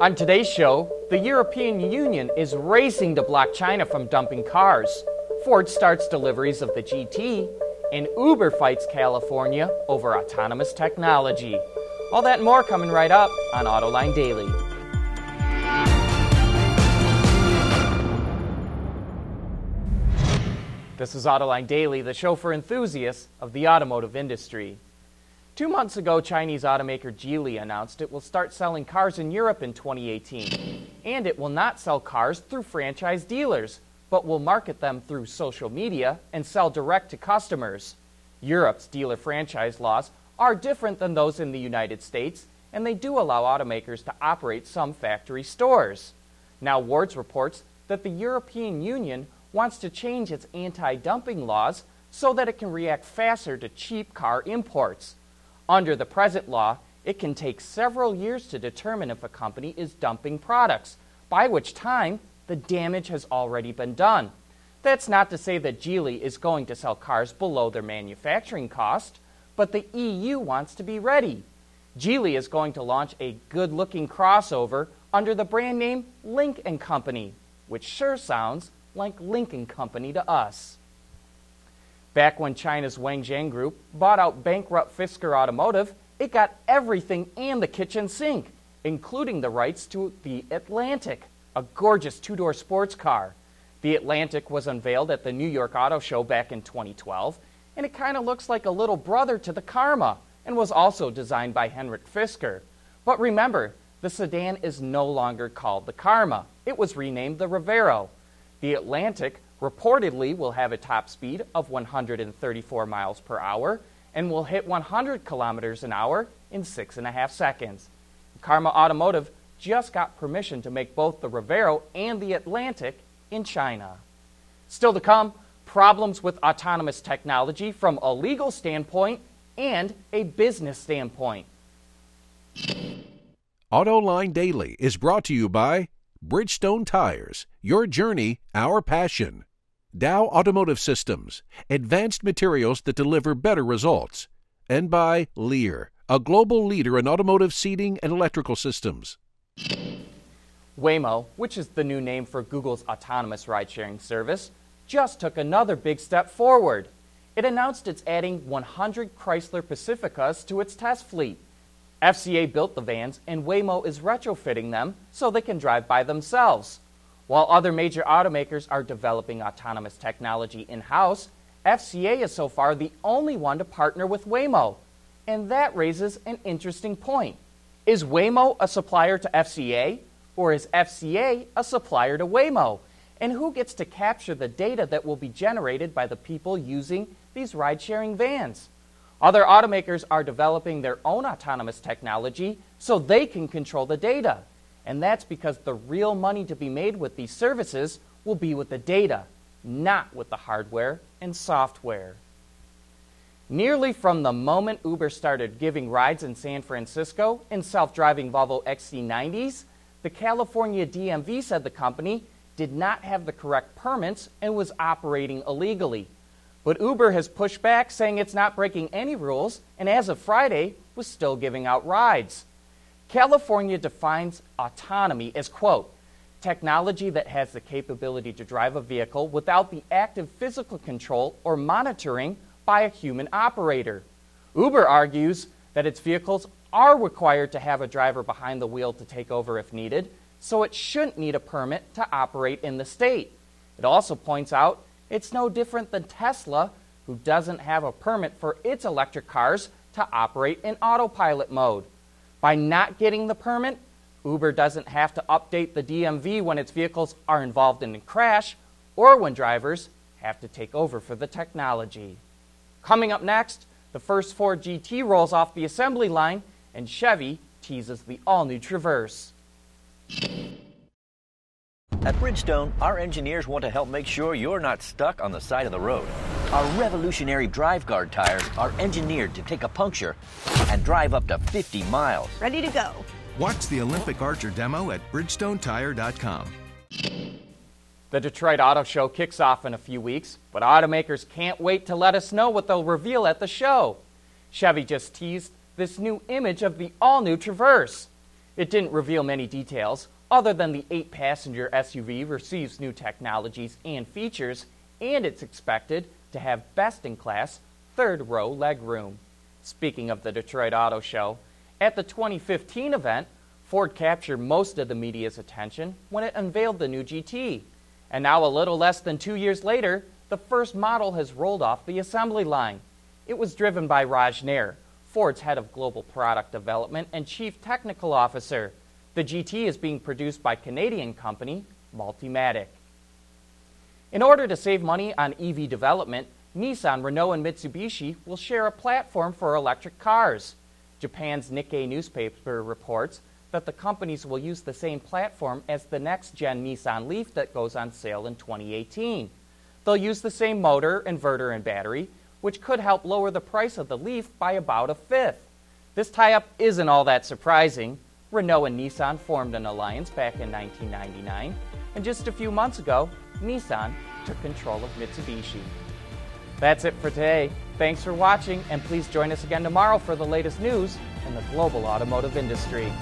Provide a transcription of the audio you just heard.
On today's show, the European Union is racing to block China from dumping cars. Ford starts deliveries of the GT, and Uber fights California over autonomous technology. All that more coming right up on Autoline Daily. This is Autoline Daily, the show for enthusiasts of the automotive industry. Two months ago, Chinese automaker Geely announced it will start selling cars in Europe in 2018. And it will not sell cars through franchise dealers, but will market them through social media and sell direct to customers. Europe's dealer franchise laws are different than those in the United States, and they do allow automakers to operate some factory stores. Now, Wards reports that the European Union wants to change its anti dumping laws so that it can react faster to cheap car imports. Under the present law, it can take several years to determine if a company is dumping products, by which time the damage has already been done. That's not to say that Geely is going to sell cars below their manufacturing cost, but the EU wants to be ready. Geely is going to launch a good looking crossover under the brand name Link & Company, which sure sounds like Lincoln Company to us. Back when China's Wanxiang Group bought out bankrupt Fisker Automotive, it got everything and the kitchen sink, including the rights to the Atlantic, a gorgeous two door sports car. The Atlantic was unveiled at the New York Auto Show back in 2012, and it kind of looks like a little brother to the Karma and was also designed by Henrik Fisker. But remember, the sedan is no longer called the Karma. It was renamed the Revero. The Atlantic reportedly will have a top speed of 134 miles per hour and will hit 100 kilometers an hour in six and a half seconds. Karma Automotive just got permission to make both the Revero and the Atlantic in China. Still to come, problems with autonomous technology from a legal standpoint and a business standpoint. AutoLine Daily is brought to you by Bridgestone Tires, your journey, our passion. Dow Automotive Systems, advanced materials that deliver better results. And by Lear, a global leader in automotive seating and electrical systems. Waymo, which is the new name for Google's autonomous ride sharing service, just took another big step forward. It announced it's adding 100 Chrysler Pacificas to its test fleet. FCA built the vans, and Waymo is retrofitting them so they can drive by themselves. While other major automakers are developing autonomous technology in house, FCA is so far the only one to partner with Waymo. And that raises an interesting point. Is Waymo a supplier to FCA, or is FCA a supplier to Waymo? And who gets to capture the data that will be generated by the people using these ride sharing vans? Other automakers are developing their own autonomous technology so they can control the data. And that's because the real money to be made with these services will be with the data, not with the hardware and software. Nearly from the moment Uber started giving rides in San Francisco in self driving Volvo XC90s, the California DMV said the company did not have the correct permits and was operating illegally. But Uber has pushed back, saying it's not breaking any rules, and as of Friday, was still giving out rides. California defines autonomy as, quote, technology that has the capability to drive a vehicle without the active physical control or monitoring by a human operator. Uber argues that its vehicles are required to have a driver behind the wheel to take over if needed, so it shouldn't need a permit to operate in the state. It also points out it's no different than Tesla, who doesn't have a permit for its electric cars to operate in autopilot mode. By not getting the permit, Uber doesn't have to update the DMV when its vehicles are involved in a crash or when drivers have to take over for the technology. Coming up next, the first Ford GT rolls off the assembly line and Chevy teases the all new Traverse. At Bridgestone, our engineers want to help make sure you're not stuck on the side of the road. Our revolutionary drive guard tires are engineered to take a puncture and drive up to 50 miles. Ready to go. Watch the Olympic Archer demo at BridgestoneTire.com. The Detroit Auto Show kicks off in a few weeks, but automakers can't wait to let us know what they'll reveal at the show. Chevy just teased this new image of the all new Traverse. It didn't reveal many details, other than the eight passenger SUV receives new technologies and features, and it's expected to have best in class third row legroom. Speaking of the Detroit Auto Show, at the 2015 event, Ford captured most of the media's attention when it unveiled the new GT. And now, a little less than two years later, the first model has rolled off the assembly line. It was driven by Raj Nair, Ford's head of global product development and chief technical officer. The GT is being produced by Canadian company Multimatic. In order to save money on EV development, Nissan, Renault, and Mitsubishi will share a platform for electric cars. Japan's Nikkei newspaper reports that the companies will use the same platform as the next gen Nissan Leaf that goes on sale in 2018. They'll use the same motor, inverter, and battery, which could help lower the price of the Leaf by about a fifth. This tie up isn't all that surprising. Renault and Nissan formed an alliance back in 1999, and just a few months ago, Nissan took control of Mitsubishi. That's it for today. Thanks for watching, and please join us again tomorrow for the latest news in the global automotive industry.